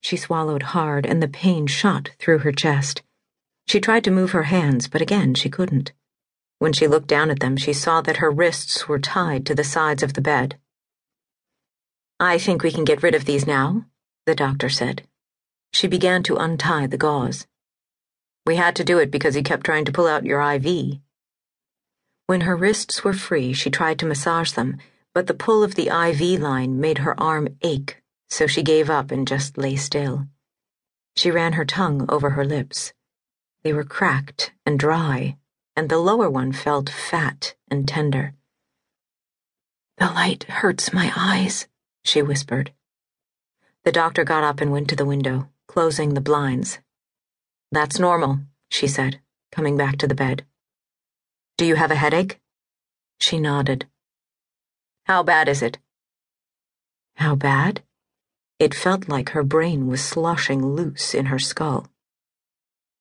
She swallowed hard, and the pain shot through her chest. She tried to move her hands, but again she couldn't. When she looked down at them, she saw that her wrists were tied to the sides of the bed. I think we can get rid of these now, the doctor said. She began to untie the gauze. We had to do it because he kept trying to pull out your IV. When her wrists were free, she tried to massage them, but the pull of the IV line made her arm ache, so she gave up and just lay still. She ran her tongue over her lips. They were cracked and dry, and the lower one felt fat and tender. The light hurts my eyes, she whispered. The doctor got up and went to the window, closing the blinds. That's normal, she said, coming back to the bed. Do you have a headache? She nodded. How bad is it? How bad? It felt like her brain was sloshing loose in her skull.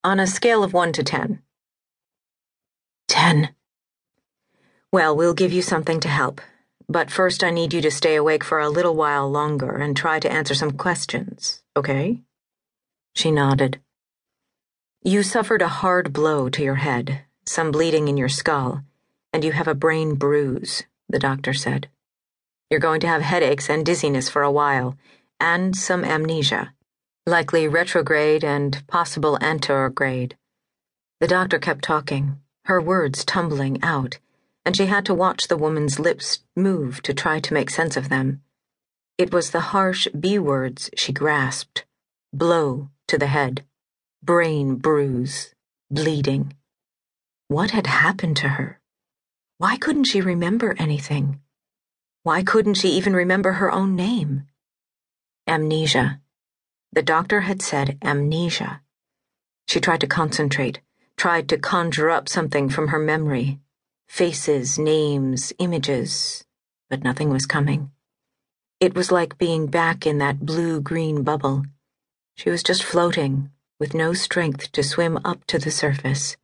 On a scale of one to ten. Ten. Well, we'll give you something to help. But first, I need you to stay awake for a little while longer and try to answer some questions, okay? She nodded. You suffered a hard blow to your head, some bleeding in your skull, and you have a brain bruise, the doctor said. You're going to have headaches and dizziness for a while, and some amnesia, likely retrograde and possible anterograde. The doctor kept talking, her words tumbling out and she had to watch the woman's lips move to try to make sense of them. It was the harsh B words she grasped blow to the head, brain bruise, bleeding. What had happened to her? Why couldn't she remember anything? Why couldn't she even remember her own name? Amnesia. The doctor had said amnesia. She tried to concentrate, tried to conjure up something from her memory faces, names, images, but nothing was coming. It was like being back in that blue green bubble. She was just floating, with no strength to swim up to the surface.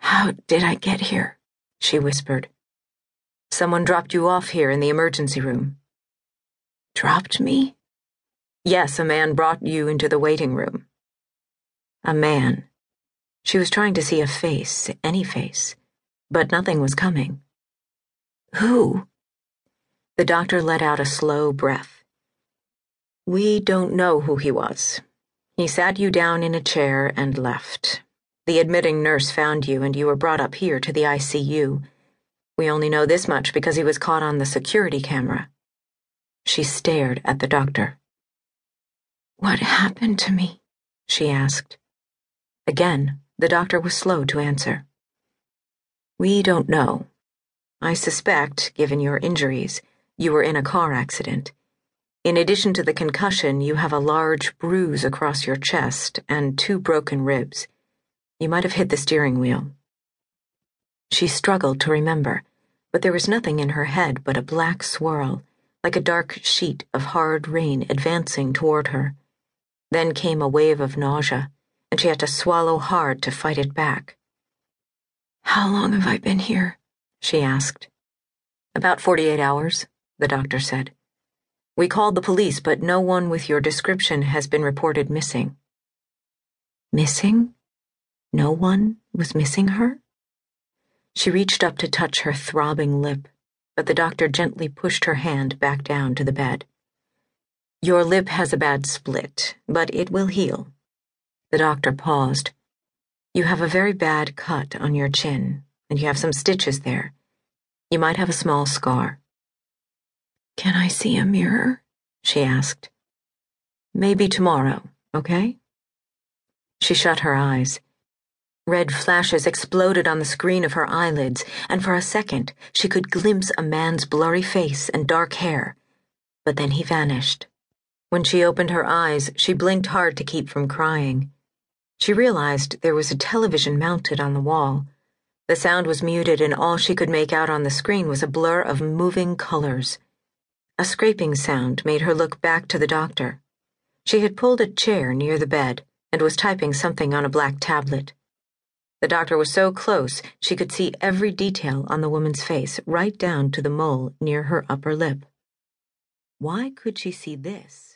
How did I get here? she whispered. Someone dropped you off here in the emergency room. Dropped me? Yes, a man brought you into the waiting room. A man. She was trying to see a face, any face but nothing was coming. Who? The doctor let out a slow breath. We don't know who he was. He sat you down in a chair and left. The admitting nurse found you, and you were brought up here to the ICU. We only know this much because he was caught on the security camera. She stared at the doctor. What happened to me? she asked. Again, the doctor was slow to answer. We don't know. I suspect, given your injuries, you were in a car accident. In addition to the concussion, you have a large bruise across your chest and two broken ribs. You might have hit the steering wheel. She struggled to remember, but there was nothing in her head but a black swirl, like a dark sheet of hard rain advancing toward her. Then came a wave of nausea, and she had to swallow hard to fight it back. How long have I been here? she asked. About 48 hours, the doctor said. We called the police, but no one with your description has been reported missing. Missing? No one was missing her? She reached up to touch her throbbing lip, but the doctor gently pushed her hand back down to the bed. Your lip has a bad split, but it will heal. The doctor paused. You have a very bad cut on your chin, and you have some stitches there. You might have a small scar. Can I see a mirror? she asked. Maybe tomorrow, okay? She shut her eyes. Red flashes exploded on the screen of her eyelids, and for a second she could glimpse a man's blurry face and dark hair. But then he vanished. When she opened her eyes, she blinked hard to keep from crying. She realized there was a television mounted on the wall. The sound was muted, and all she could make out on the screen was a blur of moving colors. A scraping sound made her look back to the doctor. She had pulled a chair near the bed and was typing something on a black tablet. The doctor was so close she could see every detail on the woman's face, right down to the mole near her upper lip. Why could she see this?